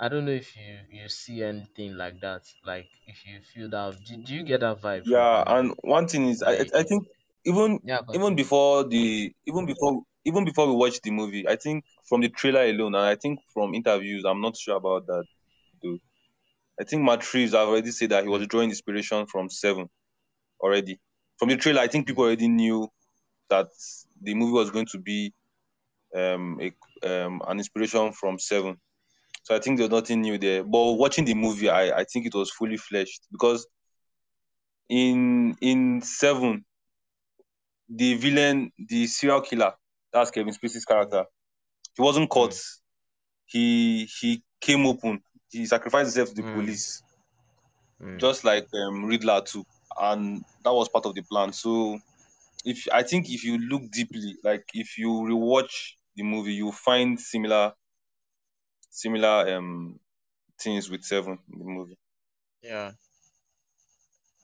I don't know if you you see anything like that. Like if you feel that, do, do you get that vibe from Yeah, and one thing is, I I think even yeah, even continue. before the even before even before we watched the movie, I think from the trailer alone, and I think from interviews, I'm not sure about that. I think Matt Reeves have already said that he was drawing inspiration from Seven already. From the trailer, I think people already knew that the movie was going to be um, a, um, an inspiration from Seven. So I think there's nothing new there. But watching the movie, I, I think it was fully fleshed because in in Seven, the villain, the serial killer, that's Kevin Spacey's character, he wasn't caught. mm, He he came open. He sacrificed himself to the mm, police, mm. just like um, Riddler too, and that was part of the plan. So if I think if you look deeply, like if you rewatch the movie, you find similar similar um things with Seven in the movie. Yeah,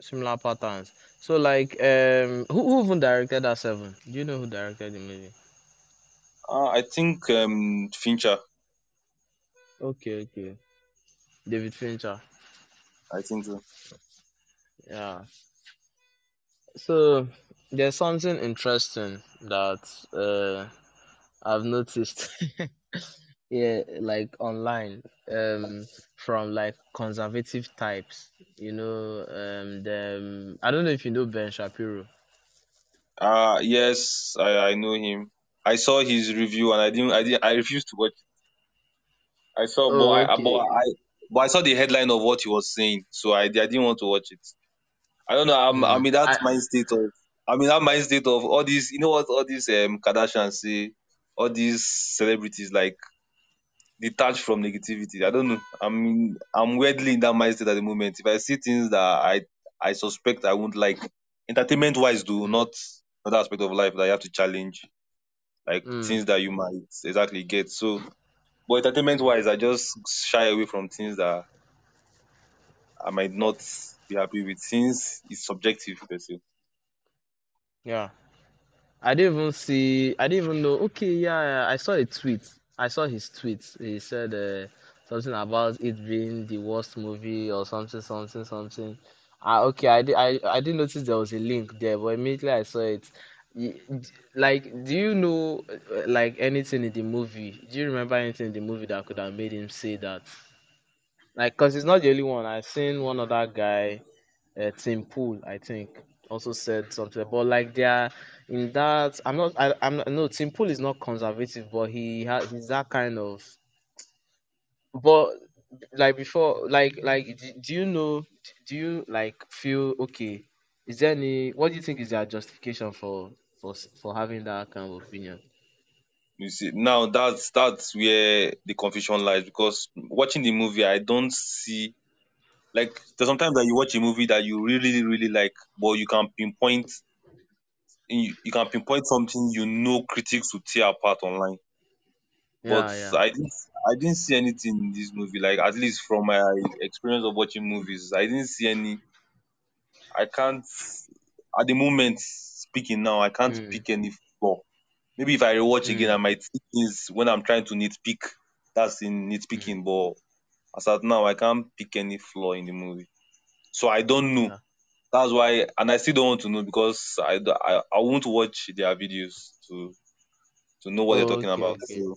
similar patterns. So like um, who, who even directed that seven? Do you know who directed the movie? Uh, I think um Fincher. Okay, okay, David Fincher. I think so. Yeah. So there's something interesting that uh I've noticed. yeah, like online, um, from like conservative types. You know, um, them. I don't know if you know Ben Shapiro. Uh yes, I, I know him. I saw his review and I didn't I didn't I refused to watch. It. I saw but Oh, I but. I but I saw the headline of what he was saying, so I, I didn't want to watch it. I don't know. I'm I'm Mm. in that I mind state of I'm in that mind state of all these. You know what all these um Kardashians say, all these celebrities like detached from negativity. I don't know. I mean, I'm weirdly in that mindset at the moment. If I see things that I I suspect I won't like, entertainment wise, do not another aspect of life that you have to challenge, like mm, things that you might exactly get. So, but entertainment wise, I just shy away from things that I might not be happy with, since it's subjective. Per se. yeah. I didn't even see. I didn't even know. Okay, yeah, I saw a tweet. I saw his tweet. He said uh, something about it being the worst movie or something, something, something. Ah, okay. I did. I I didn't notice there was a link there, but immediately I saw it. Like, do you know uh, like anything in the movie? Do you remember anything in the movie that could have made him say that? Like, cause he's not the only one. I've seen one other guy uh, Tim Pool, I think, also said something. But like they are in that, I'm not. I, I'm no. Tim Pool is not conservative, but he has. He's that kind of. But like before, like like, do, do you know? Do you like feel okay? Is there any? What do you think is their justification for for for having that kind of opinion? You see, now that's that's where the confusion lies because watching the movie, I don't see like there's sometimes that you watch a movie that you really really like, but you can pinpoint you, you can pinpoint something you know critics would tear apart online. But Yeah, yeah. I didn't I didn't see anything in this movie. Like at least from my experience of watching movies, I didn't see any. I can't at the moment speaking now. I can't Mm, pick any flaw. Maybe if I rewatch again, I mm, might see things when I'm trying to nitpick. That's in mm. nitpicking, but as at now, I can't pick any flaw in the movie. So I don't know. Yeah. That's why, and I still don't want to know because I, I, I won't watch their videos to to know what they're talking okay, about. okay. So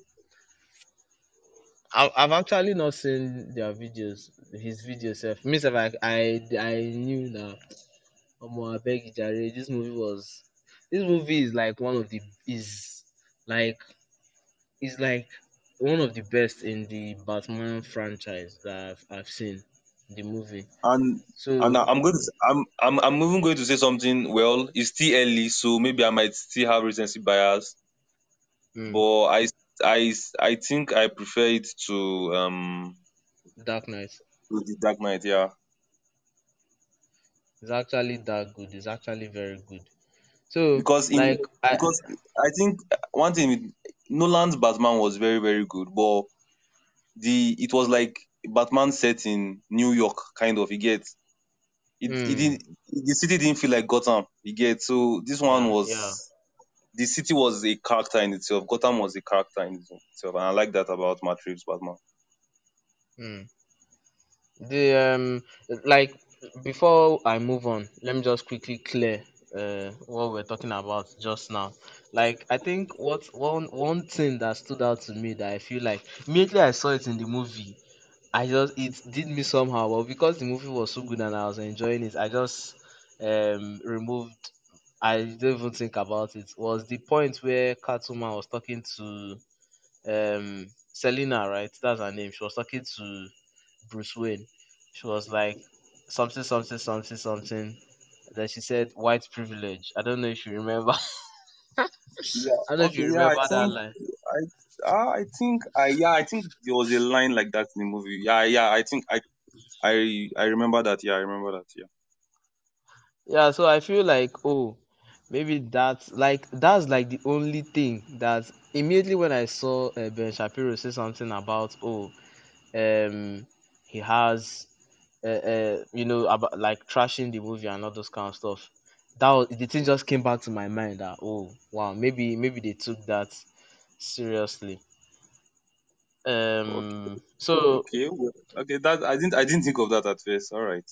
I've actually not seen their videos, his videos. Self, me self, I, I, I knew that. Omo, I Jare, this movie was. This movie is like one of the is like is like one of the best in the Batman franchise that I've, I've seen. The movie. and and I'm going to I'm I'm I'm even going to say something. Well, it's still early, so maybe I might still have recency bias, mm, but I I I think I prefer it to um Dark Knight to the Dark Knight. Yeah, is actually that good. It's actually very good. So because in like I because I think one thing with Nolan's Batman was very very good, but the it was like Batman set in New York, kind of. You get it. It mm, didn't. The city didn't feel like Gotham. You get so this one yeah yeah was the city was a character in itself. Gotham was a character in itself, and I like that about Matt Reeves Batman. Mm. The um like before I move on, let me just quickly clear uh what we're talking about just now. Like I think what one one thing that stood out to me that I feel like immediately I saw it in the movie, I just it did me somehow, but because the movie was so good and I was enjoying it, I just um removed I didn't even think about it. Was the point where Catwoman was talking to um Selina, right? That's her name. She was talking to Bruce Wayne. She was like something, something, something, something. Then she said white privilege. I don't know if you remember. I don't know if Okay. you Yeah. I remember that think line. Uh, I think I yeah I think there was a line like that in the movie. Yeah, yeah. I think I I I remember that. Yeah, I remember that. Yeah. Yeah, so I feel like oh, maybe that's like that's like the only thing that immediately when I saw uh, Ben Shapiro say something about oh, um, he has uh, uh, you know about like trashing the movie and all those kind of stuff. That was, the thing just came back to my mind that oh wow maybe maybe they took that seriously. Okay. Um, so Okay. Well, okay. That I didn't I didn't think of that at first. All right.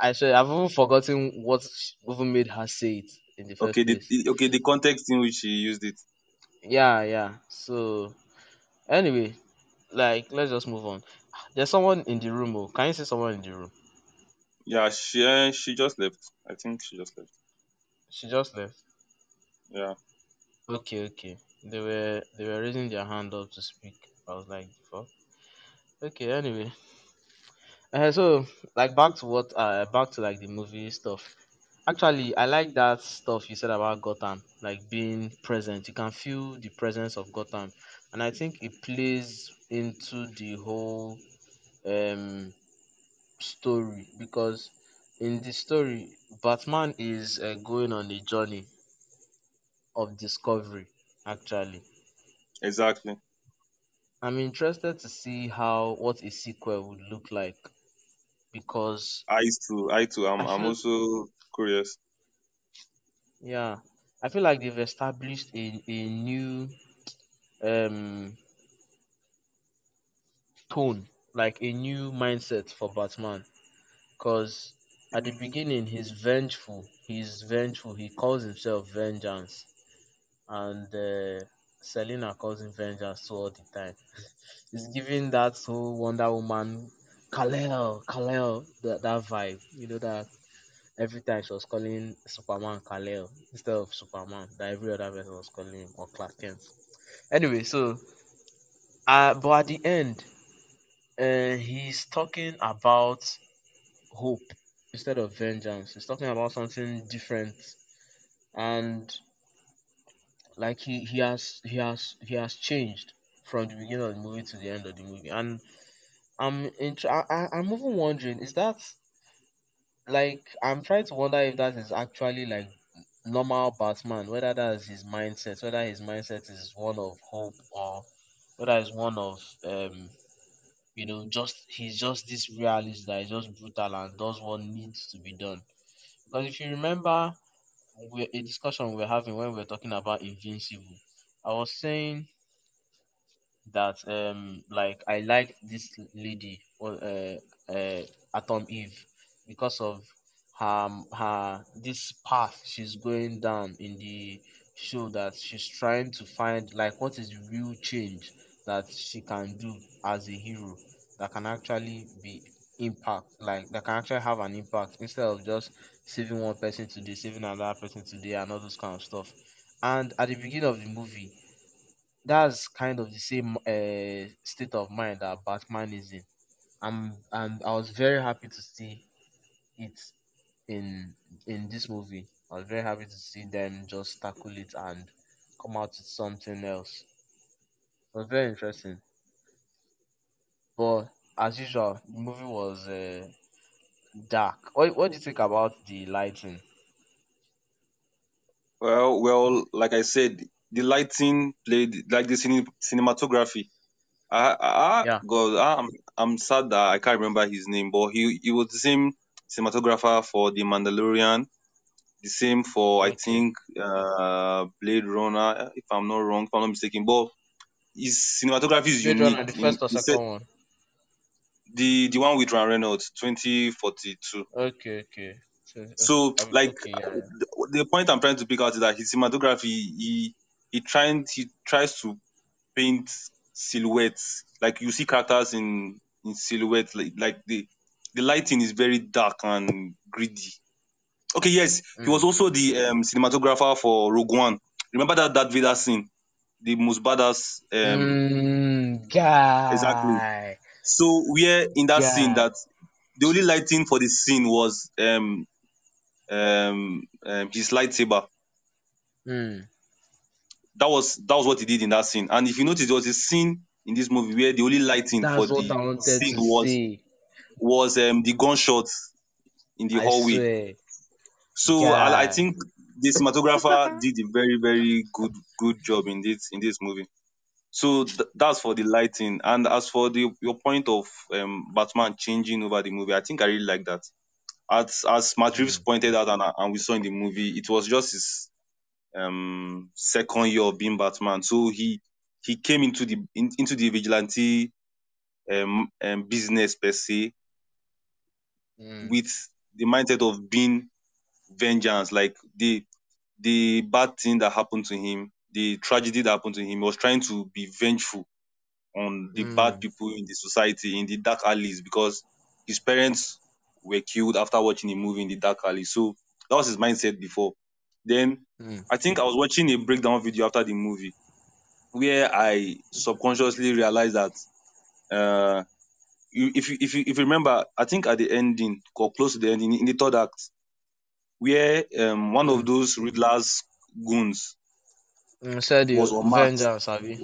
I should I've even forgotten what even made her say it in the Okay. first The, place. the okay the context in which she used it. Yeah, yeah. So anyway, like let's just move on. There's someone in the room. Oh, can you see someone in the room? Yeah. She eh, she just left. I think she just left. She just left. Yeah. Okay, okay. They were they were raising their hand up to speak. I was like, fuck. Okay, anyway. Uh, so like back to what uh back to like the movie stuff. Actually, I like that stuff you said about Gotham, like being present. You can feel the presence of Gotham, and I think it plays into the whole um story because in the story, Batman is uh, going on a journey of discovery. Actually, Exactly. I'm interested to see how what a sequel would look like because I too. I too. I'm I I'm feel also curious. yeah, I feel like they've established a, a new um tone, like a new mindset for Batman. Because at the beginning, he's vengeful. He's vengeful. He calls himself Vengeance, and uh, Selina causing Vengeance all the time. He's giving that whole Wonder Woman, Kal-El, Kal-El, that, that vibe. You know that every time she was calling Superman Kal-El instead of Superman, that every other person was calling him or Clark Kent. Anyway, so uh, but at the end, uh, he's talking about hope instead of vengeance. He's talking about something different, and like he he has he has he has changed from the beginning of the movie to the end of the movie. And I'm int- I, I- I'm even wondering is that like I'm trying to wonder if that is actually like normal Batman, whether that is his mindset, whether his mindset is one of hope or whether it's one of um you know just he's just this realist that is just brutal and does what needs to be done. Because if you remember we a discussion we were having when we were talking about Invincible. I was saying that um like I like this lady or uh, uh Atom Eve because of her her this path she's going down in the show that she's trying to find like what is the real change that she can do as a hero that can actually be impact like that can actually have an impact instead of just saving one person today saving another person today and all those kind of stuff and at the beginning of the movie that's kind of the same uh, state of mind that Batman is in. Um, and I was very happy to see it in in this movie. I was very happy to see them just tackle it and come out with something else. It was very interesting. But as usual, the movie was uh, dark. What what do you think about the lighting? Well, well, like I said, the lighting played like the cine, cinematography. I, I, Yeah, God, I'm, I'm sad that I can't remember his name, but he, he was the same cinematographer for The Mandalorian, the same for I think uh Blade Runner, if I'm not wrong, if I'm not mistaken. But his cinematography is Blade Runner, unique. the first or second one. The the one with Ryan Reynolds, twenty forty two. Okay, okay. So, So okay, like okay, yeah, the, the point I'm trying to pick out is that his cinematography he he trying he tries to paint silhouettes. Like you see characters in in silhouettes, like like the the lighting is very dark and greedy. Okay, yes, he was Mm. also the um, cinematographer for Rogue One. Remember that that Vader scene, the most badass. Um, Mm, exactly. So where in that scene that the only lighting for the scene was um um, um his lightsaber. Mm. That was that was what he did in that scene. And if you notice, there was a scene in this movie where the only lighting for That's what the scene was say. was um the gunshots in the I hallway. swear, So I, I think the cinematographer did a very very good good job in this in this movie. So th- that's for the lighting. And as for the your point of um Batman changing over the movie, I think I really like that. As as Matt Reeves Mm. pointed out and, and we saw in the movie, it was just his um second year of being Batman. So he he came into the in, into the vigilante um, um business per se Mm. with the mindset of being vengeance, like the the bad thing that happened to him, the tragedy that happened to him, he was trying to be vengeful on the bad Mm. people in the society, in the dark alleys, because his parents were killed after watching a movie in the dark alley. So that was his mindset before. Then Mm. I think I was watching a breakdown video after the movie where I subconsciously realized that uh if you if you if you remember, I think at the ending or close to the ending in the third act, where um one of Mm. those Riddler's goons Mm. Said was unmasked. vengeance, Abby.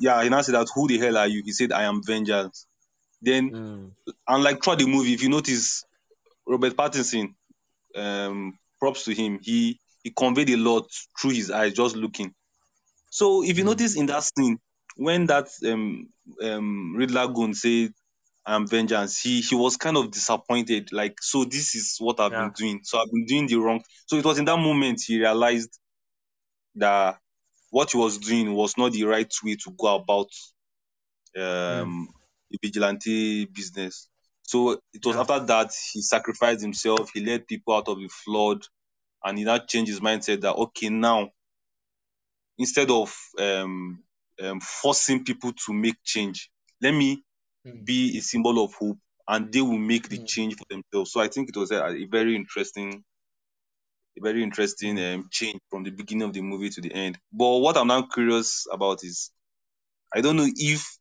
Yeah, he now said that who the hell are you? He said, I am vengeance. Then Mm. and like throughout the movie, if you notice Robert Pattinson, um, props to him, he he conveyed a lot through his eyes just looking. So if you Mm. notice in that scene, when that um um Riddler goon said I am vengeance, he he was kind of disappointed. Like, so this is what I've been doing. So I've been doing the wrong. So it was in that moment he realized that what he was doing was not the right way to go about Mm. um the vigilante business. So it was Yeah. after that he sacrificed himself, he led people out of the flood, and he now changed his mindset that okay, now instead of um, um forcing people to make change, let me Mm. be a symbol of hope and they will make the Mm. change for themselves. So I think it was a, a very interesting, a very interesting um, change from the beginning of the movie to the end. But what I'm now curious about is I don't know if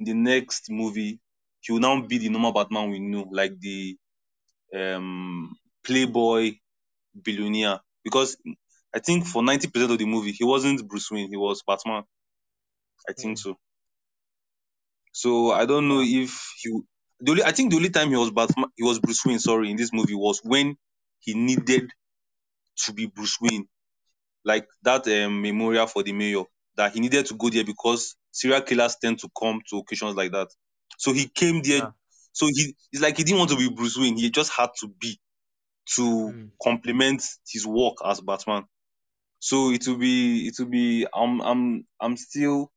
in the next movie he will now be the normal Batman we know, like the um, playboy billionaire, because I think for 90% of the movie he wasn't Bruce Wayne, he was Batman. I think Mm. so. So I don't know if he. The only, I think the only time he was Batman, he was Bruce Wayne. Sorry, in this movie was when he needed to be Bruce Wayne, like that um, memorial for the mayor that he needed to go there because serial killers tend to come to occasions like that. So he came there. Yeah. So he it's like he didn't want to be Bruce Wayne. He just had to be to Mm. complement his work as Batman. So it will be it will be I'm I'm I'm still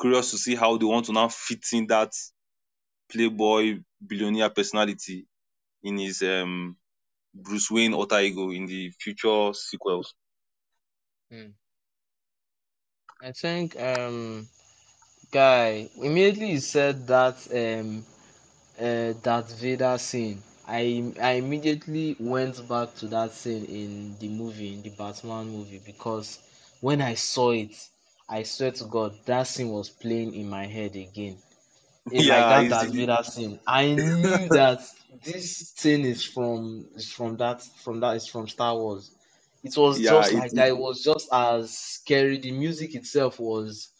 curious to see how they want to now fit in that playboy billionaire personality in his um Bruce Wayne alter ego in the future sequels. Mm. I think um guy immediately he said that um uh, Darth Vader scene. I I immediately went back to that scene in the movie, in the Batman movie, because when I saw it, I swear to God, that scene was playing in my head again. It, like yeah, that he's Darth Vader scene. I knew that this thing is from is from that from that is from Star Wars. It was yeah, just it, like that. It was just as scary. The music itself was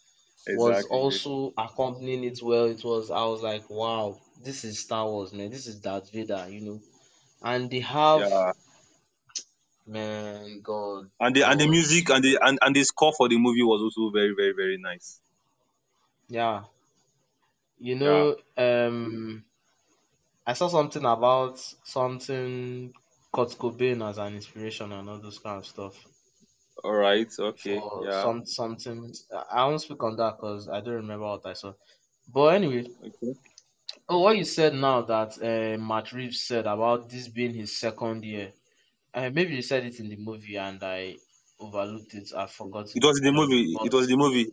was also accompanying it well. It was I was like, wow, this is Star Wars, man. This is Darth Vader, you know. And they have Yeah, man, God, and the and the music and the and, and the score for the movie was also very very very nice. yeah. You Yeah. know, um, I saw something about something Kurt Cobain as an inspiration and all those kind of stuff All right. Okay. for Yeah. some something. I won't speak on that because I don't remember what I saw. But anyway, Okay. Oh, what you said now that uh, Matt Reeves said about this being his second year. Uh, maybe you said it in the movie and I overlooked it. I've It forgotten. was in the movie. It but was the movie.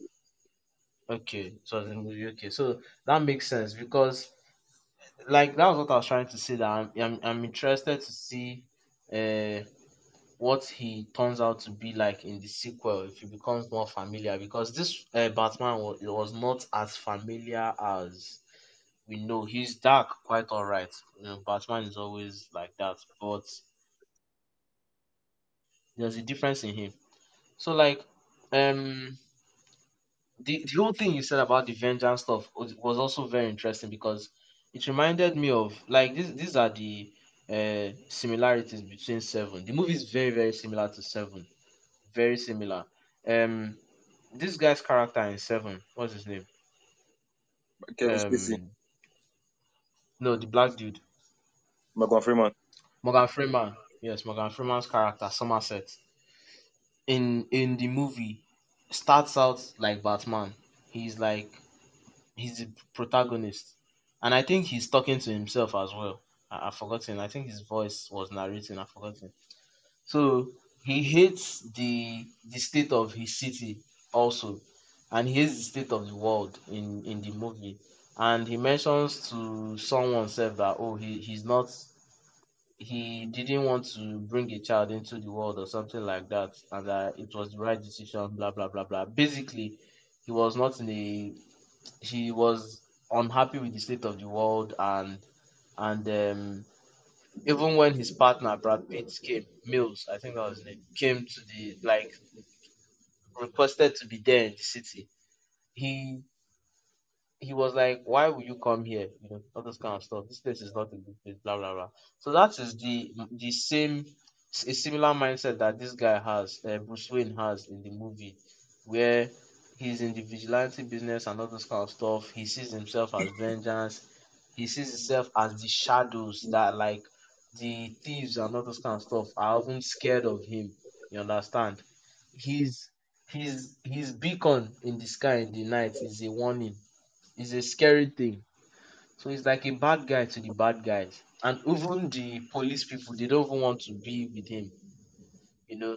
Okay, so the movie. Okay, so that makes sense because like that was what I was trying to say. That I'm I'm, I'm interested to see uh what he turns out to be like in the sequel if he becomes more familiar because this uh, Batman was, was not as familiar as we know. He's dark, quite alright. You know, Batman is always like that, but there's a difference in him. So like, um, the the whole thing you said about the vengeance stuff was, was also very interesting because it reminded me of like this. These are the uh similarities between Seven. The movie is very very similar to Seven, very similar. Um, this guy's character in Seven, what's his name? Kevin Spacey, Um, no, the black dude, Morgan Freeman. Morgan Freeman. Yes, Morgan Freeman's character, Somerset. in in the movie starts out like Batman. He's like he's the protagonist, and I think he's talking to himself as well. I, I've forgotten. I think his voice was narrating. I've forgotten. So he hates the the state of his city also, and he hates the state of the world in in the movie. And he mentions to someone said that oh he he's not he didn't want to bring a child into the world or something like that, and that it was the right decision, blah blah blah blah. Basically, he was not in a he was unhappy with the state of the world and and um even when his partner Brad Pitt came, Mills, I think that was name, came to the like requested to be there in the city. He he was like, "Why will you come here?" You know, all this kind of stuff. This place is not a good place. Blah blah blah. So that is the the same a similar mindset that this guy has, uh, Bruce Wayne has in the movie, where he's in the vigilante business and all this kind of stuff. He sees himself as vengeance. He sees himself as the shadows that like the thieves and all this kind of stuff are even scared of him. You understand? His his his beacon in the sky in the night is a warning it's a scary thing. So he's like a bad guy to the bad guys. And even the police people, they don't even want to be with him, you know.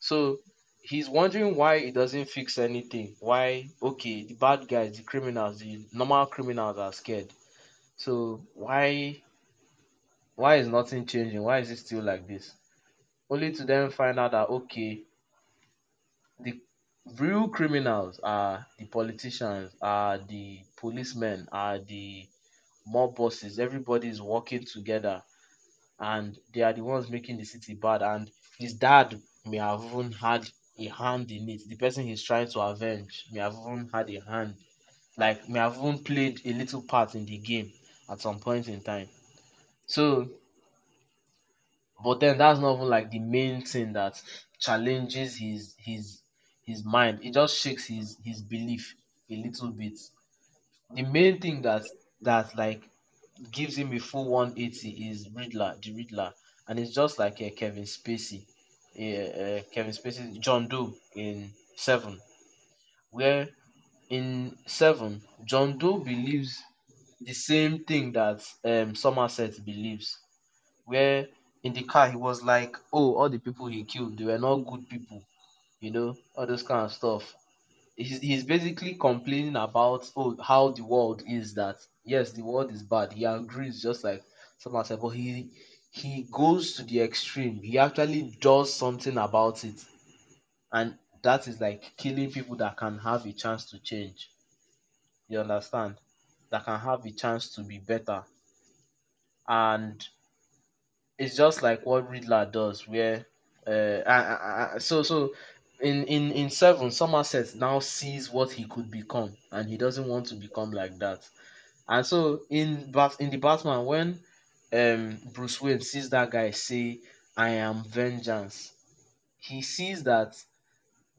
So he's wondering why he doesn't fix anything. Why, okay, the bad guys, the criminals, the normal criminals are scared. So why why is nothing changing? Why is it still like this? Only to then find out that okay, the real criminals are the politicians, are the policemen, are the mob bosses. Everybody is working together, and they are the ones making the city bad. And his dad may have even had a hand in it. The person he's trying to avenge may have even had a hand, like may have even played a little part in the game at some point in time. So, but then that's not even like the main thing that challenges his his his mind. It just shakes his his belief a little bit. The main thing that that like gives him a full 180 is Riddler, the Riddler, and it's just like uh, Kevin Spacey, uh, uh, Kevin Spacey, John Doe in Seven, where in Seven, John Doe believes the same thing that um, Somerset believes, where in the car he was like, "Oh, all the people he killed, they were not good people," you know, all this kind of stuff. He's, he's basically complaining about oh how the world is that yes the world is bad. He agrees just like Somerset but he he goes to the extreme. He actually does something about it. And that is like killing people that can have a chance to change. You understand? That can have a chance to be better. And it's just like what Riddler does, where uh, uh, uh, so so in in in seven, Somerset now sees what he could become, and he doesn't want to become like that. And so in Bat in the Batman, when um Bruce Wayne sees that guy say, "I am vengeance," he sees that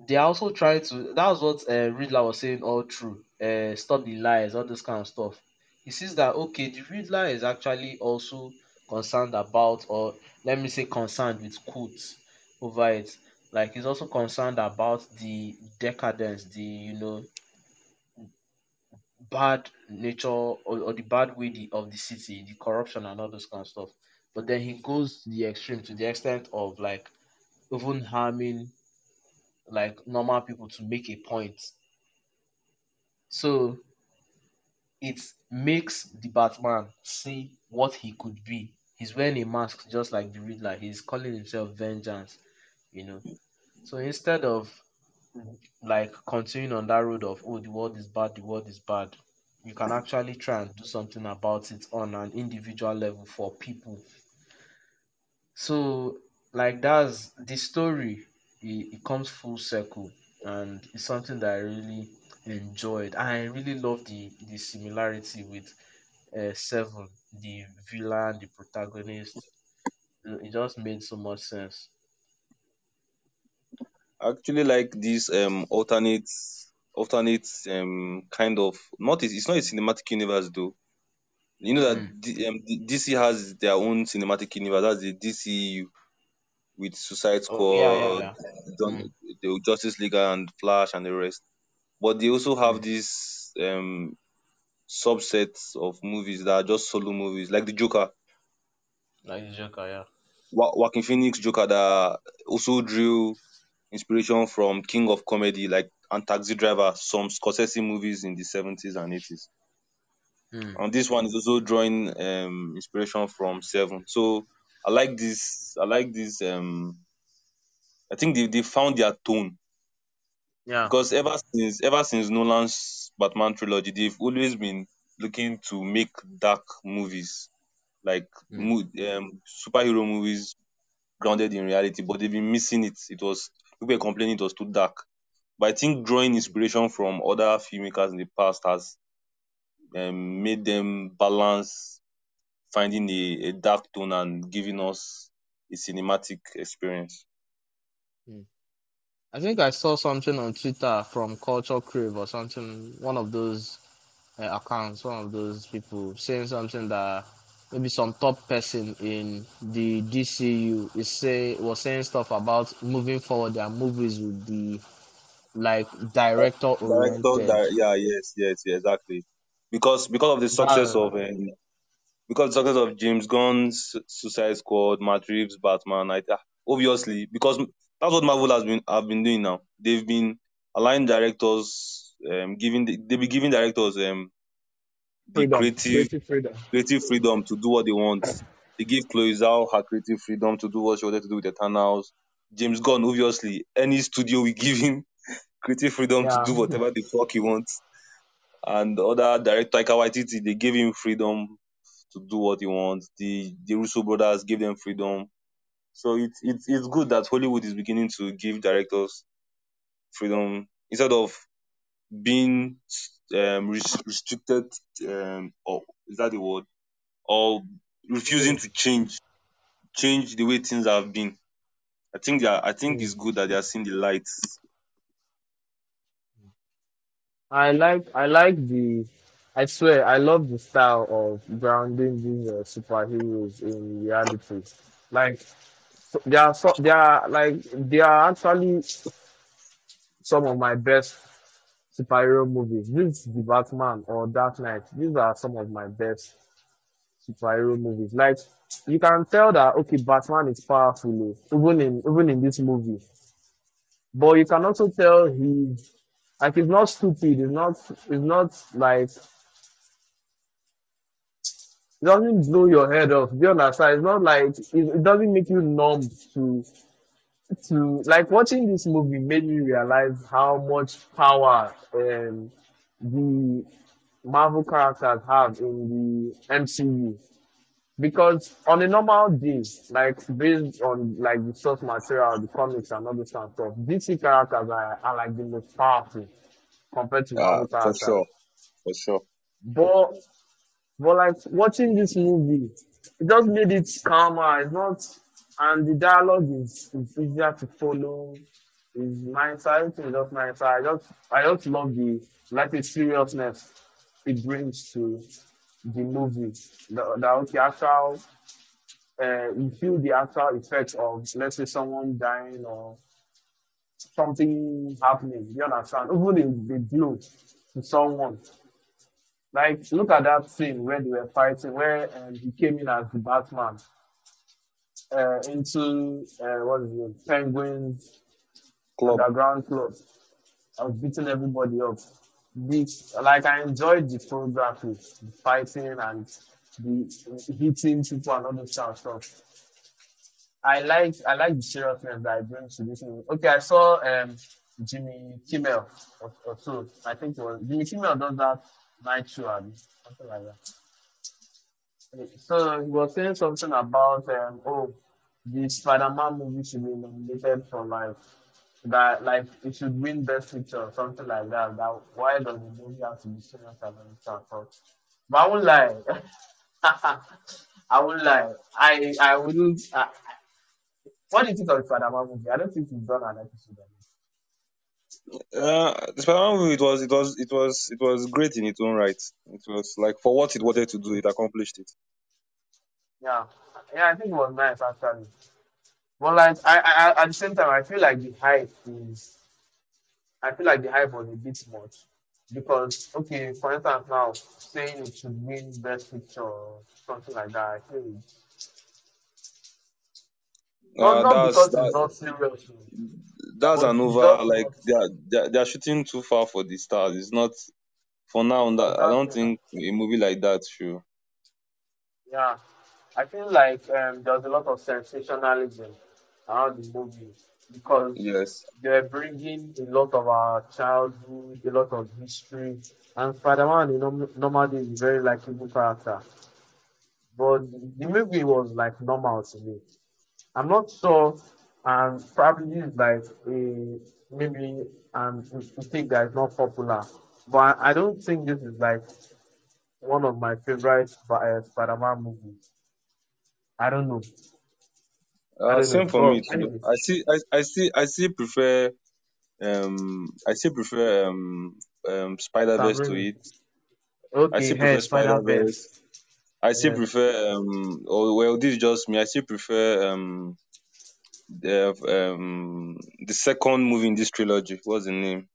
they also try to. That was what uh, Riddler was saying all through. Uh, stop the lies, all this kind of stuff. He sees that okay, the Riddler is actually also concerned about, or let me say, concerned with quotes over it. Like he's also concerned about the decadence, the you know bad nature or, or the bad way the, of the city, the corruption and all those kind of stuff. But then he goes to the extreme to the extent of like even harming like normal people to make a point. So it makes the Batman see what he could be. He's wearing a mask just like the Riddler. He's calling himself Vengeance, you know. So instead of like continuing on that road of oh the world is bad, the world is bad, you can actually try and do something about it on an individual level for people. So like that's the story. It, it comes full circle, and it's something that I really enjoyed. I really love the the similarity with uh, Seven, the villain, the protagonist. It it just made so much sense. I actually like this um alternate alternate um kind of not it's not a cinematic universe though. You know that Mm. D, um, D- DC has their own cinematic universe. That's the DCU with Suicide Oh yeah, yeah, Squad, yeah. Mm. the Justice League, and Flash, and the rest. But they also have Mm. these um subsets of movies that are just solo movies, like the Joker, Like the Joker, yeah. Wa- Joaquin Phoenix Joker, that also drew inspiration from King of Comedy, like and Taxi Driver, some Scorsese movies in the seventies and eighties. Mm. And this one is also drawing um inspiration from Seven. So I like this. I like this. Um, I think they, they found their tone Yeah. because ever since ever since Nolan's Batman trilogy, they've always been looking to make dark movies, like Mm. um, superhero movies grounded in reality. But they've been missing it. It was people were complaining it was too dark. But I think drawing inspiration from other filmmakers in the past has um, made them balance finding a, a dark tone and giving us a cinematic experience. Mm. I think I saw something on Twitter from Culture Crave or something, one of those uh, accounts, one of those people saying something that maybe some top person in the DCU is say was saying stuff about moving forward their movies would be like director Director, oriented. di- yeah, yes, yes, yeah, exactly. Because because of the success That of um, because the success of James Gunn's Suicide Squad, Matt Reeves Batman, I, ah, obviously because that's what Marvel has been have been doing now. They've been aligning directors, um, giving the, they be giving directors um freedom, creative creative freedom. creative freedom to do what they want. They give Chloe Zhao her creative freedom to do what she wanted to do with Eternals. James Gunn, obviously, any studio will give him creative freedom to do whatever the fuck he wants. And the other director, Taika Waititi, they gave him freedom to do what he wants. The the Russo brothers gave them freedom. So it's it's it's good that Hollywood is beginning to give directors freedom instead of being um, restricted. Um, or is that the word? Or refusing to change change the way things have been. I think they are, I think it's good that they are seeing the lights I like I like the I swear I love the style of grounding these uh, superheroes in reality. Like they are so, they are like they are actually some of my best superhero movies. This is the Batman or Dark Knight. These are some of my best superhero movies. Like you can tell that okay, Batman is powerful, oh, even in even in this movie. But you can also tell he's like he's not stupid. He's not he's not like it doesn't blow your head off. Do you understand? It's not like it, it doesn't make you numb to to like watching this movie made me realize how much power um the Marvel characters have in the MCU. Because on a normal day, like based on like the source material, the comics and all this kind of stuff, DC characters are, are like the most powerful compared to Uh, Marvel for characters. sure, for sure. But but like watching this movie, it just made it calmer. It's not, and the dialogue is, is easier to follow. Is nicer. Is just nicer. I just I just love the like the seriousness it brings to the movie. The, the okay, actual uh, you feel the actual effect of let's say someone dying or something happening. You understand? Even if they blow to someone, Like, look at that scene where they were fighting, where um, he came in as the Batman uh, into uh, what is it, Penguin's Club. underground club. I was beating everybody up. The, like I enjoyed the choreography, the fighting and the hitting people and all those kind of stuff. I like I like the seriousness that I bring to this movie. Okay, I saw um Jimmy Kimmel or, or so. I think it was Jimmy Kimmel does that night show and something like that. So he was saying something about um oh the Spider-Man movie should be nominated for like that like it should win best picture or something like that. That why does the movie have to be serious of stuff? But I won't lie. I won't lie. I I wouldn't. I, what do you think of the Spider-Man movie? I don't think you've done an episode it. Uh, the Spider-Man movie, it was, it was, it was, it was great in its own right. It was like for what it wanted to do, it accomplished it. Yeah, yeah, I think it was nice actually. But like, I, I at the same time, I feel like the hype is. I feel like the hype was a bit much because okay, for instance, now saying it should win best picture or something like that, I feel Uh, not that's because it's that, not serious, that's an over. Like they are, they are, they are shooting too far for the stars. It's not for now. That I don't think a movie like that should. Yeah, I feel like um, there's a lot of sensationalism around the movie because Yes. they're bringing a lot of our childhood, a lot of history, and Spider-Man, you know, normally is very like a very likable character. But the movie was like normal to me. I'm not sure, and probably is like a maybe um thing that is not popular, but I don't think this is like one of my favorite uh, Spider-Man movies. I don't know. I Uh, know. same for me too. I see. I, I see. I still prefer. Um, I still prefer um, um, Spider Verse to it. I Okay, still hey, prefer Spider Spider-Verse. Verse. I still Yes. prefer. Um, oh well, this is just me. I still prefer. Um, the um the second movie in this trilogy. What's the name?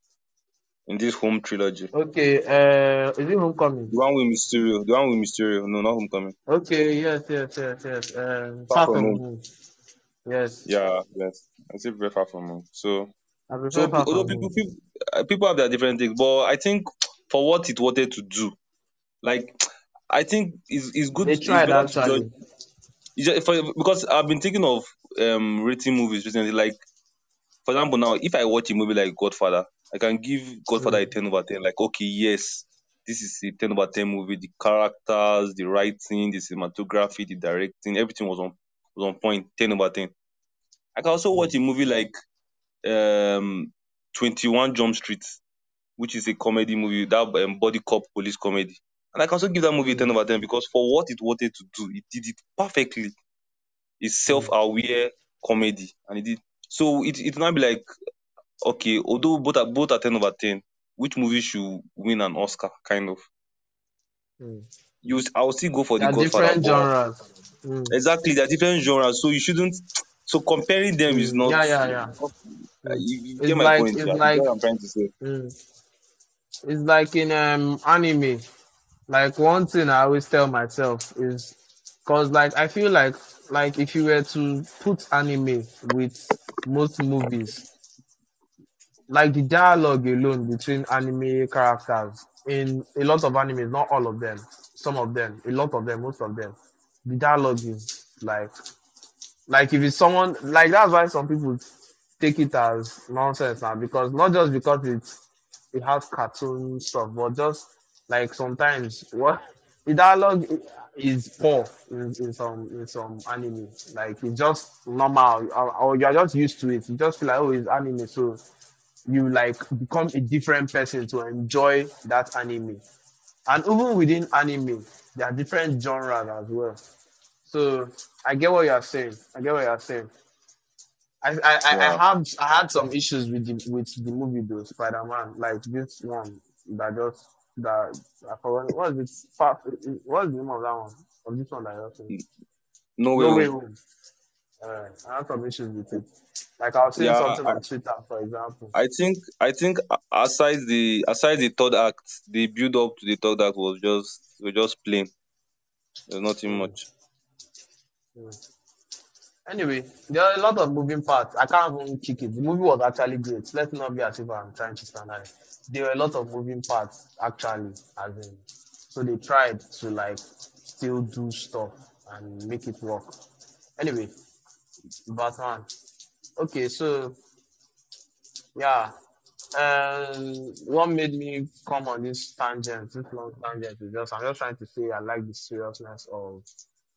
In this home trilogy. Okay, uh, is it Homecoming? The one with Mysterio. The one with Mysterio. No, not Homecoming. Okay, yes, yes, yes, yes. Um, Far Far from home. Home. Yes, Yeah, yes. I still prefer Far from home. So, I prefer so Far although From people Home. people uh, people have their different things, but I think for what it wanted to do, like I think it's, it's good. They tried judge actually. it's just, for, because I've been thinking of um rating movies recently. Like for example, now if I watch a movie like Godfather, I can give Godfather a Mm, ten over ten. Like okay, yes, this is a ten over ten movie. The characters, the writing, the cinematography, the directing, everything was on was on point. Ten over ten. I can also watch mm, a movie like um Twenty One Jump Street, which is a comedy movie that um, body cop police comedy. And I can also give that movie a 10 mm, over 10 because for what it wanted to do, it did it perfectly. It's mm, self-aware comedy, and it did. So it it now be like okay, although both are both are ten over ten, which movie should win an Oscar? Kind of. mm. You, I will still go for the are Godfather, different genres. Mm, exactly they're different genres, so you shouldn't. So comparing them is mm. not. Yeah, yeah, yeah. Mm. You, you get It's my like point. it's Yeah, like I'm trying to say. mm, it's like in um anime. Like one thing I always tell myself is, cause like I feel like like if you were to put anime with most movies, like the dialogue alone between anime characters in a lot of animes, not all of them, some of them, a lot of them, most of them, the dialogue is like like if it's someone like that's why some people take it as nonsense now because not just because it's it has cartoon stuff, but just like sometimes what the dialogue is poor in, in some in some anime. Like it's just normal or, or you're just used to it. You just feel like oh it's anime, so you like become a different person to enjoy that anime. And even within anime, there are different genres as well. So I get what you're saying. I get what you're saying. I, I, I I have I had some issues with the with the movie though, Spider Man. Like this one that just that I forgot what is it Far, what's the name of that one? Of this one that you're saying? No way No way home. home. Uh, I have some issues with it. Like I was saying Yeah, something I, on Twitter, for example. I think I think aside the aside the third act, the build up to the third act was just was just plain. There's nothing Mm. much. Mm. Anyway, there are a lot of moving parts. I can't even kick it. The movie was actually great. Let's not be as if I'm trying to stand. There were a lot of moving parts actually, as in, so they tried to like still do stuff and make it work. Anyway, Batman. Okay, so yeah, um, what made me come on this tangent, this long tangent, is just I'm just trying to say I like the seriousness of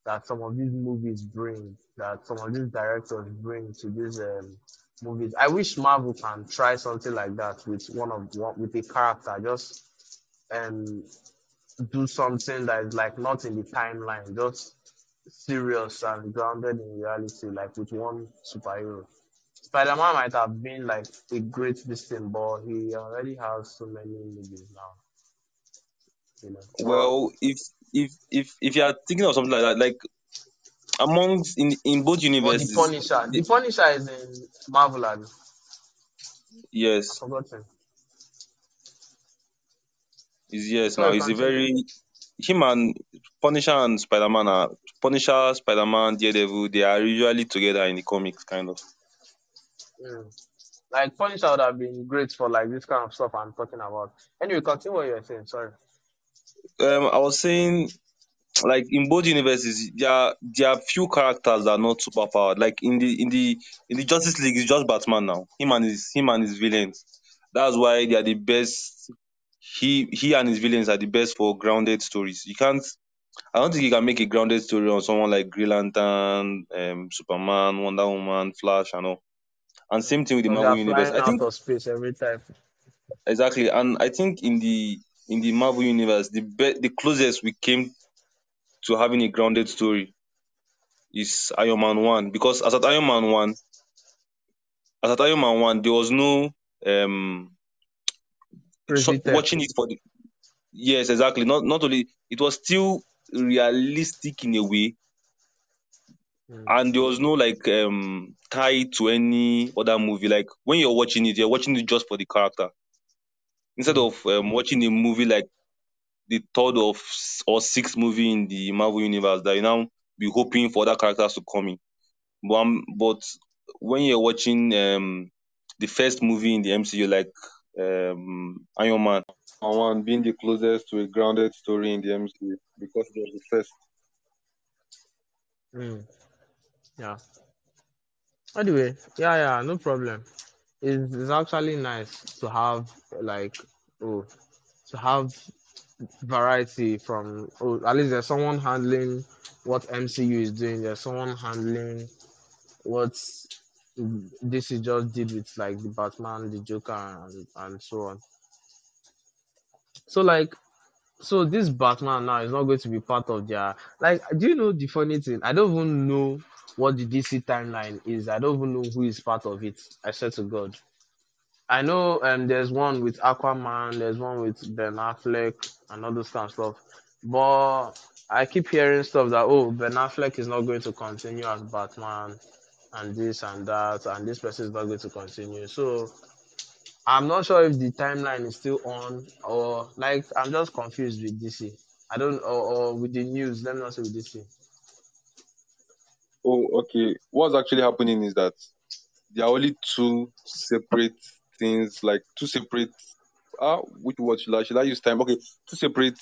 that some of these movies bring, that some of these directors bring to these um, movies. I wish Marvel can try something like that with one of with a character, just um do something that is like not in the timeline, just serious and grounded in reality, like with one superhero. Spider-Man might have been like a great thing, but he already has so many movies now, you know. Well, if if if if you are thinking of something like that, like amongst in in both universes. but the Punisher, the the, Punisher is in Marvel, abi? Yes, him. is yes now. He's a very him and Punisher and Spider Man are Punisher, Spider Man, Daredevil. They are usually together in the comics, kind of. Mm. Like Punisher would have been great for like this kind of stuff I'm talking about. Anyway, continue what you're saying. Sorry. Um, I was saying like in both universes, there are there are few characters that are not super powered. Like in the in the in the Justice League, it's just Batman now. Him and his him and his villains. That's why they are the best. He he and his villains are the best for grounded stories. You can't. I don't think you can make a grounded story on someone like Green Lantern, um, Superman, Wonder Woman, Flash, and all. And same thing with the Marvel universe. I out think of space every time. exactly, and I think in the in the Marvel universe, the be- the closest we came to having a grounded story is Iron Man one. Because as at Iron Man one, as at Iron Man one, there was no um so watching it for the yes exactly. Not not only it was still realistic in a way. Mm. and there was no like um tie to any other movie. Like when you're watching it you're watching it just for the character instead of um, watching a movie like the third of s- or sixth movie in the Marvel universe that you now be hoping for other characters to come in But, um, but when you're watching um, the first movie in the MCU, like um, Iron Man, Iron Man being the closest to a grounded story in the MCU because it was the first. Mm. Yeah. Anyway, yeah, yeah, no problem. It's, it's actually nice to have like oh to have variety from oh at least there's someone handling what MCU is doing. There's someone handling what DC just did with like the Batman, the Joker, and, and so on. So like so this Batman now is not going to be part of their like do you know the funny thing? I don't even know what the DC timeline is. I don't even know who is part of it. I said to God. I know um there's one with Aquaman, there's one with Ben Affleck and all those kind of stuff. But I keep hearing stuff that oh Ben Affleck is not going to continue as Batman and this and that and this person is not going to continue. So I'm not sure if the timeline is still on or like I'm just confused with DC. I don't or, or with the news, let me not say with DC. Oh, okay. What's actually happening is that there are only two separate things, like two separate. Ah, which word should I, should I use time? Okay, two separate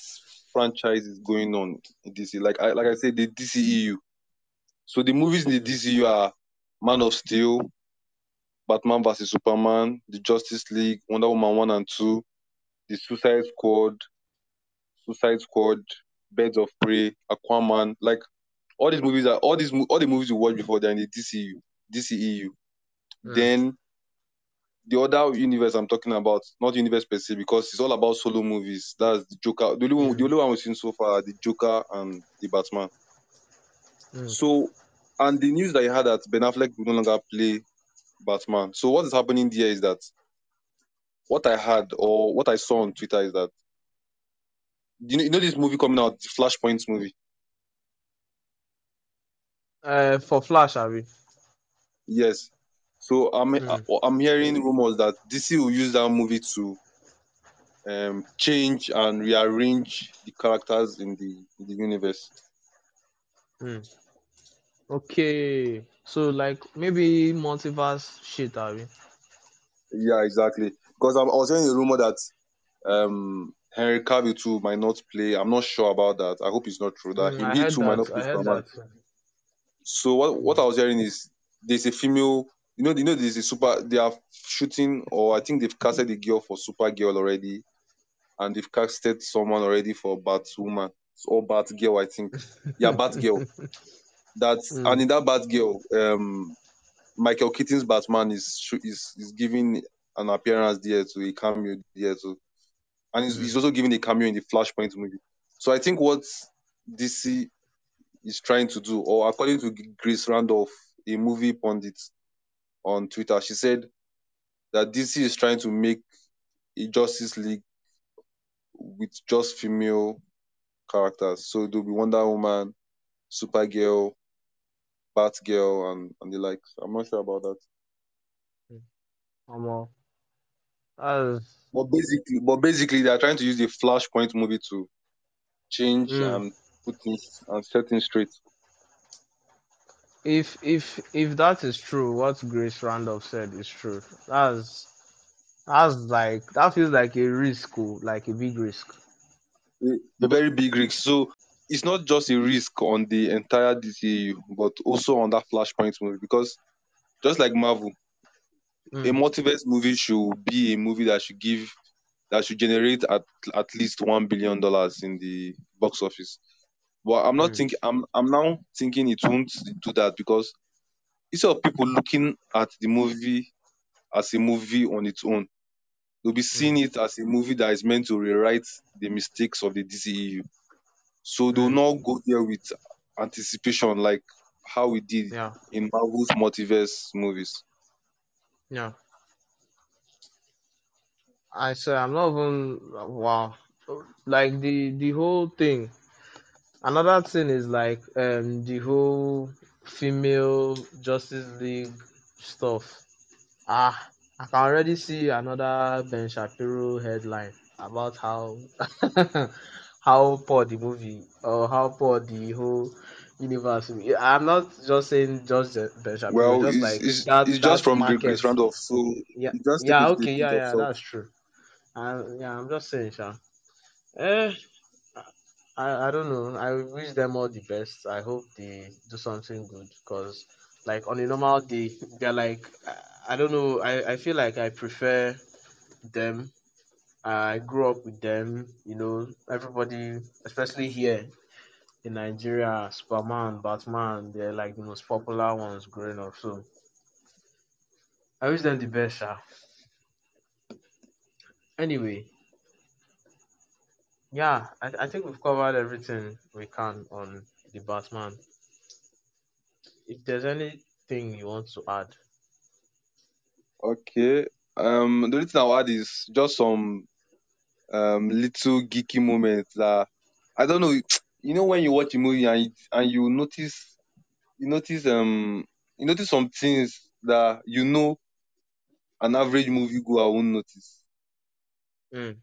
franchises going on in DC. Like I like I said, the DCEU. So the movies in the DCU are Man of Steel, Batman vs Superman, the Justice League, Wonder Woman one and two, the Suicide Squad, Suicide Squad, Birds of Prey, Aquaman. Like all these movies are all these all the movies you watched before they're in the DCU, DCEU. Mm. Then the other universe I'm talking about, not universe per se, because it's all about solo movies. That's the Joker. The only one, Mm. the only one we've seen so far the Joker and the Batman. Mm. So, and the news that you had that Ben Affleck will no longer play Batman. So what is happening there is that what I had or what I saw on Twitter is that you know, you know this movie coming out, the Flashpoint movie. Uh, for Flash, Abby. Yes. So I'm Mm. I'm hearing rumors that DC will use that movie to um, change and rearrange the characters in the in the universe. Mm. Okay. So like maybe multiverse shit, are we? Yeah, exactly. Because I'm, I was hearing a rumor that um, Henry Cavill too might not play. I'm not sure about that. I hope it's not true. That Mm, he too might not play Superman. that. So what what I was hearing is there's a female. You know, you know, there's a super. They are shooting, or I think they've casted a girl for Supergirl already, and they've casted someone already for Batwoman or Batgirl. I think, yeah, Batgirl. That's Mm. and in that Batgirl, um, Michael Keaton's Batman is is is giving an appearance there to a cameo there too, and he's, he's also giving a cameo in the Flashpoint movie. So I think what DC is trying to do, or according to Grace Randolph, a movie pundit on Twitter, she said that DC is trying to make a Justice League with just female characters. So there'll be Wonder Woman, Supergirl, Batgirl, and and the likes. I'm not sure about that. Omo. That's But basically, but basically, they are trying to use the Flashpoint movie to change Mm. Things and set things straight. if if if that is true, what Grace Randolph said is true. That's that's like that feels like a risk, oh, like a big risk. A, a very big risk. So it's not just a risk on the entire DCU, but also on that Flashpoint movie because just like Marvel, a Mm. multiverse movie should be a movie that should give that should generate at at least one billion dollars in the box office. But I'm not Mm. thinking. I'm I'm now thinking it won't do that because instead of people looking at the movie as a movie on its own, they'll be seeing it as a movie that is meant to rewrite the mistakes of the DCEU. So they'll Mm. not go there with anticipation like how we did Yeah, in Marvel's multiverse movies. yeah. I say I'm not even wow. Like the the whole thing. Another thing is like um the whole female Justice League stuff. Ah, I can already see another Ben Shapiro headline about how how poor the movie or how poor the whole universe. I'm not just saying just the- Ben Shapiro, Well, just it's, like it's, that it's just from market. Randolph, so Yeah, just yeah, a okay, yeah, yeah, that's true. Uh, yeah, I'm just saying, Sha. Eh, I, I don't know. I wish them all the best. I hope they do something good because, like, on a normal day, they're like, I, don't know. I, I feel like I prefer them. I grew up with them, you know, everybody, especially here in Nigeria, Superman, Batman, they're like the most popular ones growing up. So I wish them the best, Sha. Anyway, yeah, I, I think we've covered everything we can on the Batman. If there's anything you want to add, Okay. Um, the only thing I'll add is just some um little geeky moments that I don't know. You know when you watch a movie and you, and you notice you notice um you notice some things that you know an average movie goer won't notice. mm,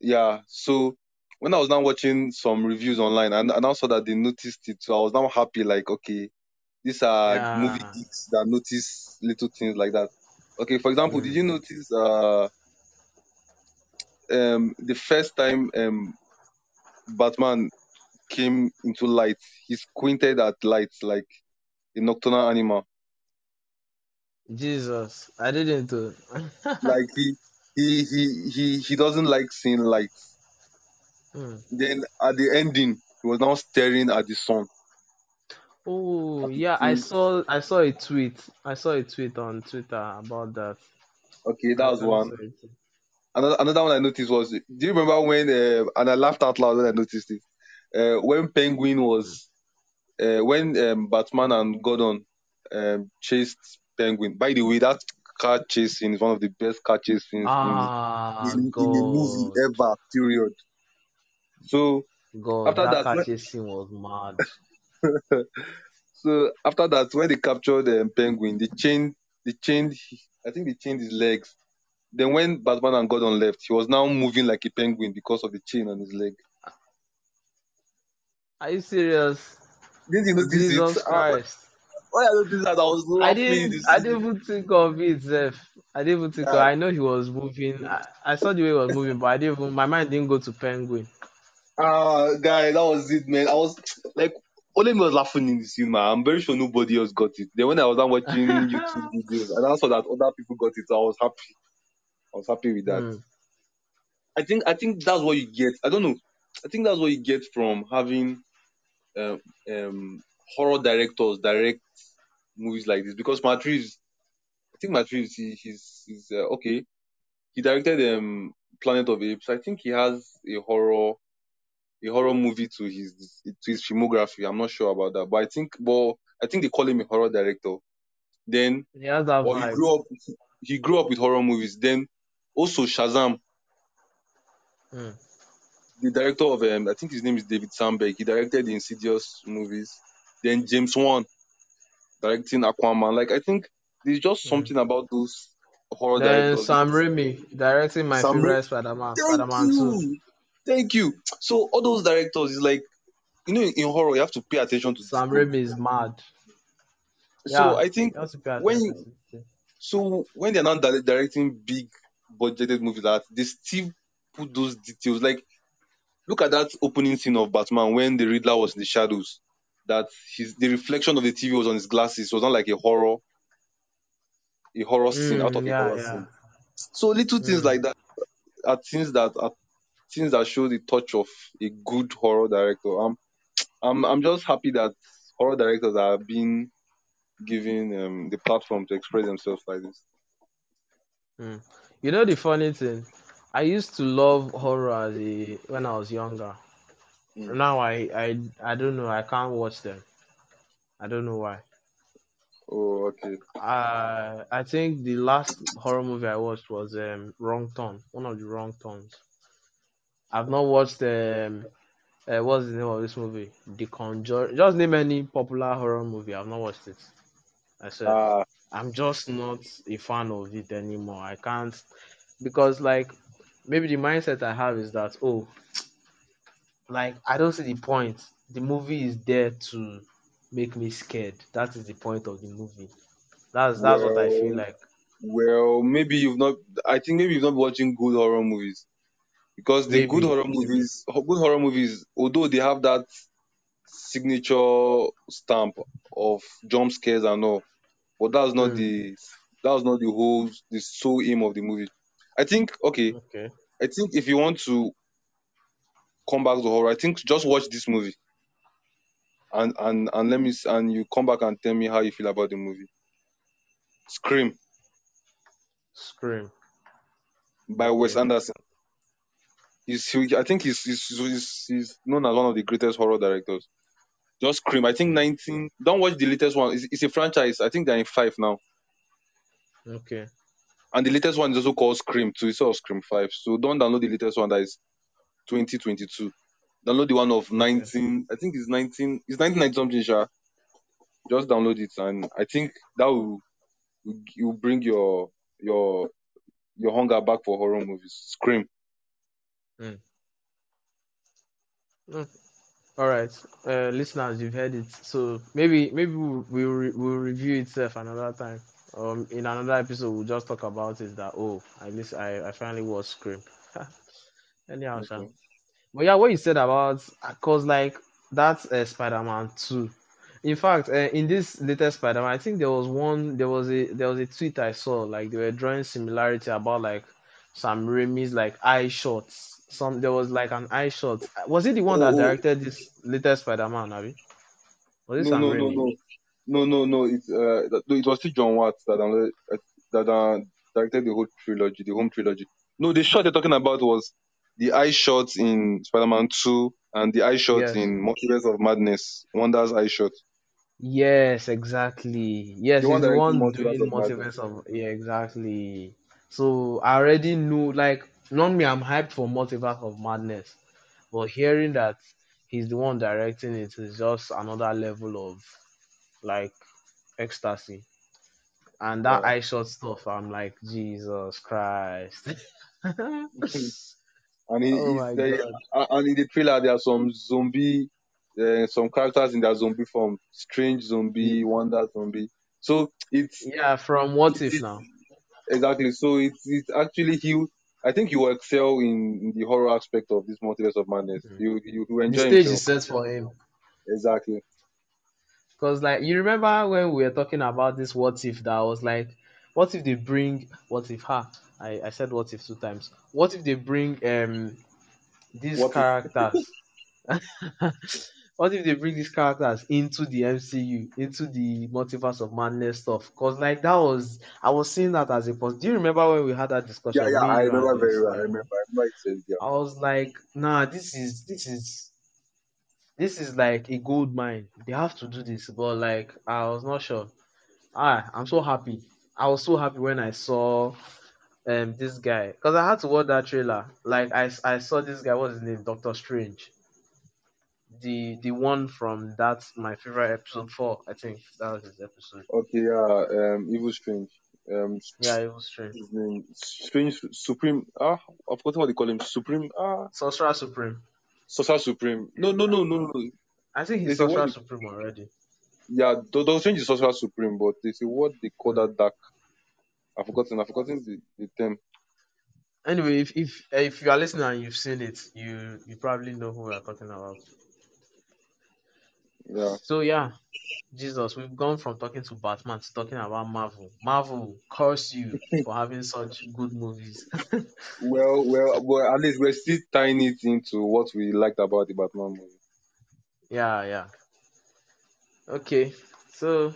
Yeah. So when I was now watching some reviews online and I now saw that they noticed it, so I was now happy. Like, okay, these are movie yeah, geeks that notice little things like that. Okay, for example, did mm, you notice uh um the first time um Batman came into light, he squinted at lights like a nocturnal animal. Jesus, I didn't do. Like he he he he he doesn't like seeing lights. Mm. Then at the ending, he was now staring at the sun. Oh yeah, I saw I saw a tweet. I saw a tweet on Twitter about that. okay, I, that was one. saw it. Another another one I noticed was, do you remember when? Uh, and I laughed out loud when I noticed it. Uh, when Penguin was, uh, when um, Batman and Gordon um, chased Penguin. By the way, that car chase scene is one of the best car chase scenes in Ah, in, in a movie God, ever. Period. So God, after that that, when, scene was mad. So after that, when they captured um, Penguin, they chained, they chained. I think they chained his legs. Then when Batman and Gordon left, he was now moving like a penguin because of the chain on his leg. Are you serious? Didn't you notice Jesus it? Ah, Christ. Why I noticed that? I was I didn't I didn't even think of it, Zeph. I didn't even think of Yeah. I know he was moving. I, I saw the way he was moving, but I didn't even my mind didn't go to penguin. Ah, guy, that was it, man. I was like, only me was laughing in the cinema. I'm very sure nobody else got it. Then when I was done watching YouTube videos, and I saw that other people got it, so I was happy. I was happy with that. Hmm. I think I think that's what you get. I don't know. I think that's what you get from having um, um, horror directors direct movies like this because Reeves, I think Reeves, he, he's, he's uh, okay. He directed um, Planet of Apes. I think he has a horror a horror movie to his to his filmography. I'm not sure about that, but I think but I think they call him a horror director. Then He has that or he grew up he grew up with horror movies. Then also Shazam, Hmm. the director of um, I think his name is David Sandberg. He directed the Insidious movies. Then James Wan directing Aquaman. Like I think there's just Hmm. something about those horror Then directors. Sam Raimi directing my Sam Ra- favorite Spider-Man, Thank Spider-Man 2. Thank you. So all those directors is like, you know, in horror you have to pay attention to Sam. Raimi is mad. So Yeah, I think you have to pay when you, so when they're not directing big budgeted movies that, they still put those details. Like look at that opening scene of Batman when the Riddler was in the shadows. That his the reflection of the TV was on his glasses. It was not like a horror, a horror scene out Mm, of a yeah, horror yeah. scene. So little things Mm. like that are things that are things that show the touch of a good horror director. I'm I'm I'm just happy that horror directors are being given um, the platform to express themselves like this. Mm. You know the funny thing, I used to love horror as a, when I was younger. Mm. Now I, I I don't know. I can't watch them. I don't know why. Oh, okay. Uh, I think the last horror movie I watched was um, Wrong Turn. One of the Wrong Turns. I've not watched um, uh, what's the name of this movie? The Conjure. Just name any popular horror movie. I've not watched it. I said Ah, I'm just not a fan of it anymore. I can't because like maybe the mindset I have is that oh like I don't see the point. The movie is there to make me scared. That is the point of the movie. That's that's what I feel like. well, maybe you've not. I think maybe you've not been watching good horror movies because the good horror movies, good horror movies, although they have that signature stamp of jump scares and all, but that's not Mm, the that was not the whole the sole aim of the movie. I think okay. okay. I think if you want to come back to horror, I think just watch this movie and and and let me and you come back and tell me how you feel about the movie. Scream Scream. by Wes Okay. Anderson. He's he, I think he's, he's he's he's known as one of the greatest horror directors. Just Scream. I think Mm, 19. Don't watch the latest one. It's, it's a franchise. I think they're in five now, okay. and the latest one is also called Scream too. It's of Scream Five. So don't download the latest one that is 2022. Download the one of Okay. 19. I think it's 19. It's 1990 something. Sha. Just download it, and I think that will will will bring your your your hunger back for horror movies. Scream. Mm. Mm. All right, uh, listeners, you've heard it. So maybe maybe we'll we'll, re- we'll review itself another time. Um, in another episode, we'll just talk about it. That oh, at least I I finally watched Scream. Anyhow, Okay. But yeah, what you said about cause like that's uh, Spider-Man two. In fact, uh, in this latest Spider-Man, I think there was one there was a there was a tweet I saw like they were drawing similarity about like Sam Raimi's like eye shots. Some there was like an eye shot. Was it the one that Oh, oh directed this latest Spider-Man, Abby? Was it no Sam no no Raimi? no no no no. It uh it was still Jon Watts that uh, that uh, directed the whole trilogy, the home trilogy. No, the shot they're talking about was the eye shot in Spider-Man Two and the eye shot Yes. in Multiverse of Madness. Wanda's eye shot. Yes, exactly. Yes, The one he's the directing one Multiverse of multiverse of yeah, exactly. So I already knew like normally I'm hyped for multiverse of madness, but hearing that he's the one directing it is just another level of like ecstasy. And that eye shot stuff, I'm like, Jesus Christ. And it, oh and in the trailer there are some zombie, uh, some characters in their zombie form, strange zombie, Wanda zombie. So it's Yeah, from what if it's now? exactly so it's it's actually he. I think you will excel in, in the horror aspect of this multiverse of madness. Mhm. You you will The stage himself is set for him. exactly. Because like you remember when we were talking about this what if that was like what if they bring what if ha I, I said what if two times. What if they bring um these What if characters what if they bring these characters into the MCU, into the multiverse of madness stuff? Cause like that was I was seeing that as a positive. Do you remember when we had that discussion? yeah, Me, I remember very well. I remember. I remember it yeah. I was like, nah, this is this is this is like a gold mine. They have to do this, but like I was not sure. Ah, I'm so happy. I was so happy when I saw um this guy because I had to watch that trailer. Like I I saw this guy. What's his name? Doctor Strange. The the one from that my favorite episode four. I think that was his episode. Okay, yeah. Um, Evil Strange. Um, Yeah, was strange. his name Strange Supreme. Ah, I've forgotten what they call him. Supreme. Ah, Sorcerer Supreme. Sorcerer Supreme. No, no, no, no, no. I think he's Sorcerer. Supreme already. Yeah, Doctor Strange is Sorcerer Supreme, but there's a word they call that dark. I've forgotten. I've forgotten the, the term. Anyway, if if if you are listening and you've seen it, you you probably know who we are talking about. Yeah. So yeah, Jesus, we've gone from talking to Batman to talking about Marvel. Marvel, curse you for having such good movies. Well, well, well. At least we're still tying it into what we liked about the Batman movie. yeah, yeah. Okay, so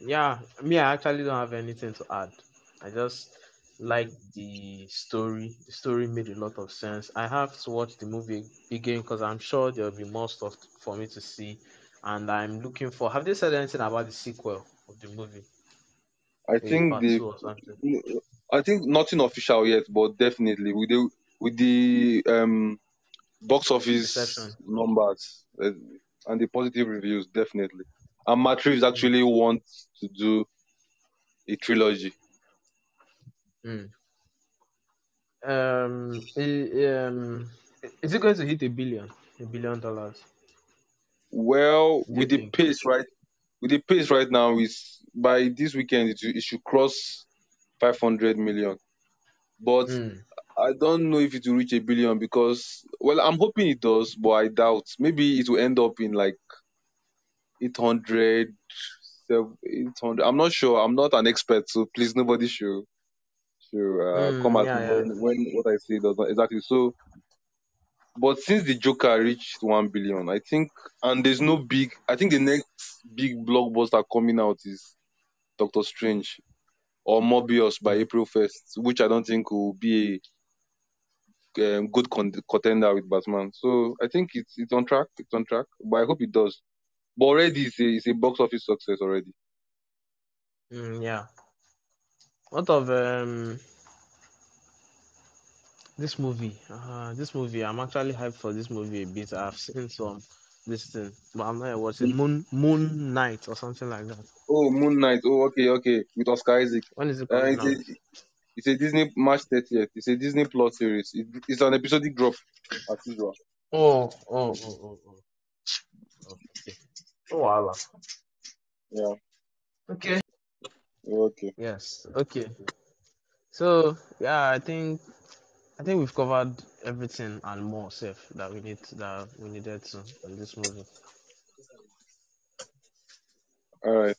yeah, me, I actually don't have anything to add. I just like the story. The story made a lot of sense. I have to watch the movie again because I'm sure there'll be more stuff for me to see, and I'm looking for. Have they said anything about the sequel of the movie? I Maybe think the two or something. I think nothing official yet, but definitely with the with the um box office numbers uh, and the positive reviews, definitely. And Matt Reeves actually wants to do a trilogy. Mm. Um, um, is it going to hit a billion? A billion dollars? Well, with the pace right, with the pace right now, is by this weekend it, it should cross 500 million. But Mm. I don't know if it will reach a billion because, well, I'm hoping it does, but I doubt. Maybe it will end up in like 800, 800. I'm not sure. I'm not an expert, so please, nobody should, should uh, Mm, come at yeah, me yeah. when, when what I say does not exactly. So, but since the Joker reached 1 billion, I think, and there's no big, I think the next big blockbuster coming out is Doctor Strange or Morbius by. April 1st, which I don't think will be a um, good con- contender with Batman. So I think it's it's on track. It's on track, but I hope it does. But already it's a, it's a box office success already. Mm, yeah. What of um this movie? Uh, this movie. I'm actually hyped for this movie a bit. I've seen some this thing, but I'm not watching Moon Moon Knight or something like that. Oh, Moon Knight. Oh, okay, okay. With Oscar Isaac. When is it Uh, coming it's, out? a, it's a Disney March 30th. It's a Disney Plus series. It, it's an episodic drop as usual. Oh, oh, oh, oh, oh. Okay. Oh, voila. Yeah. Okay. Okay. Yes. Okay. So yeah, I think I think we've covered everything and more safe that we need that we needed to in this movie. All right.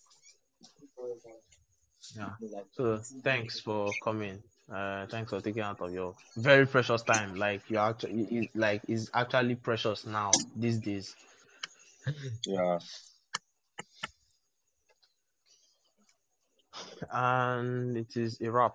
Yeah. So thanks for coming. Uh, thanks for taking out of your very precious time. Like you actually, it, like is actually precious now these days. Yeah. And it is a wrap.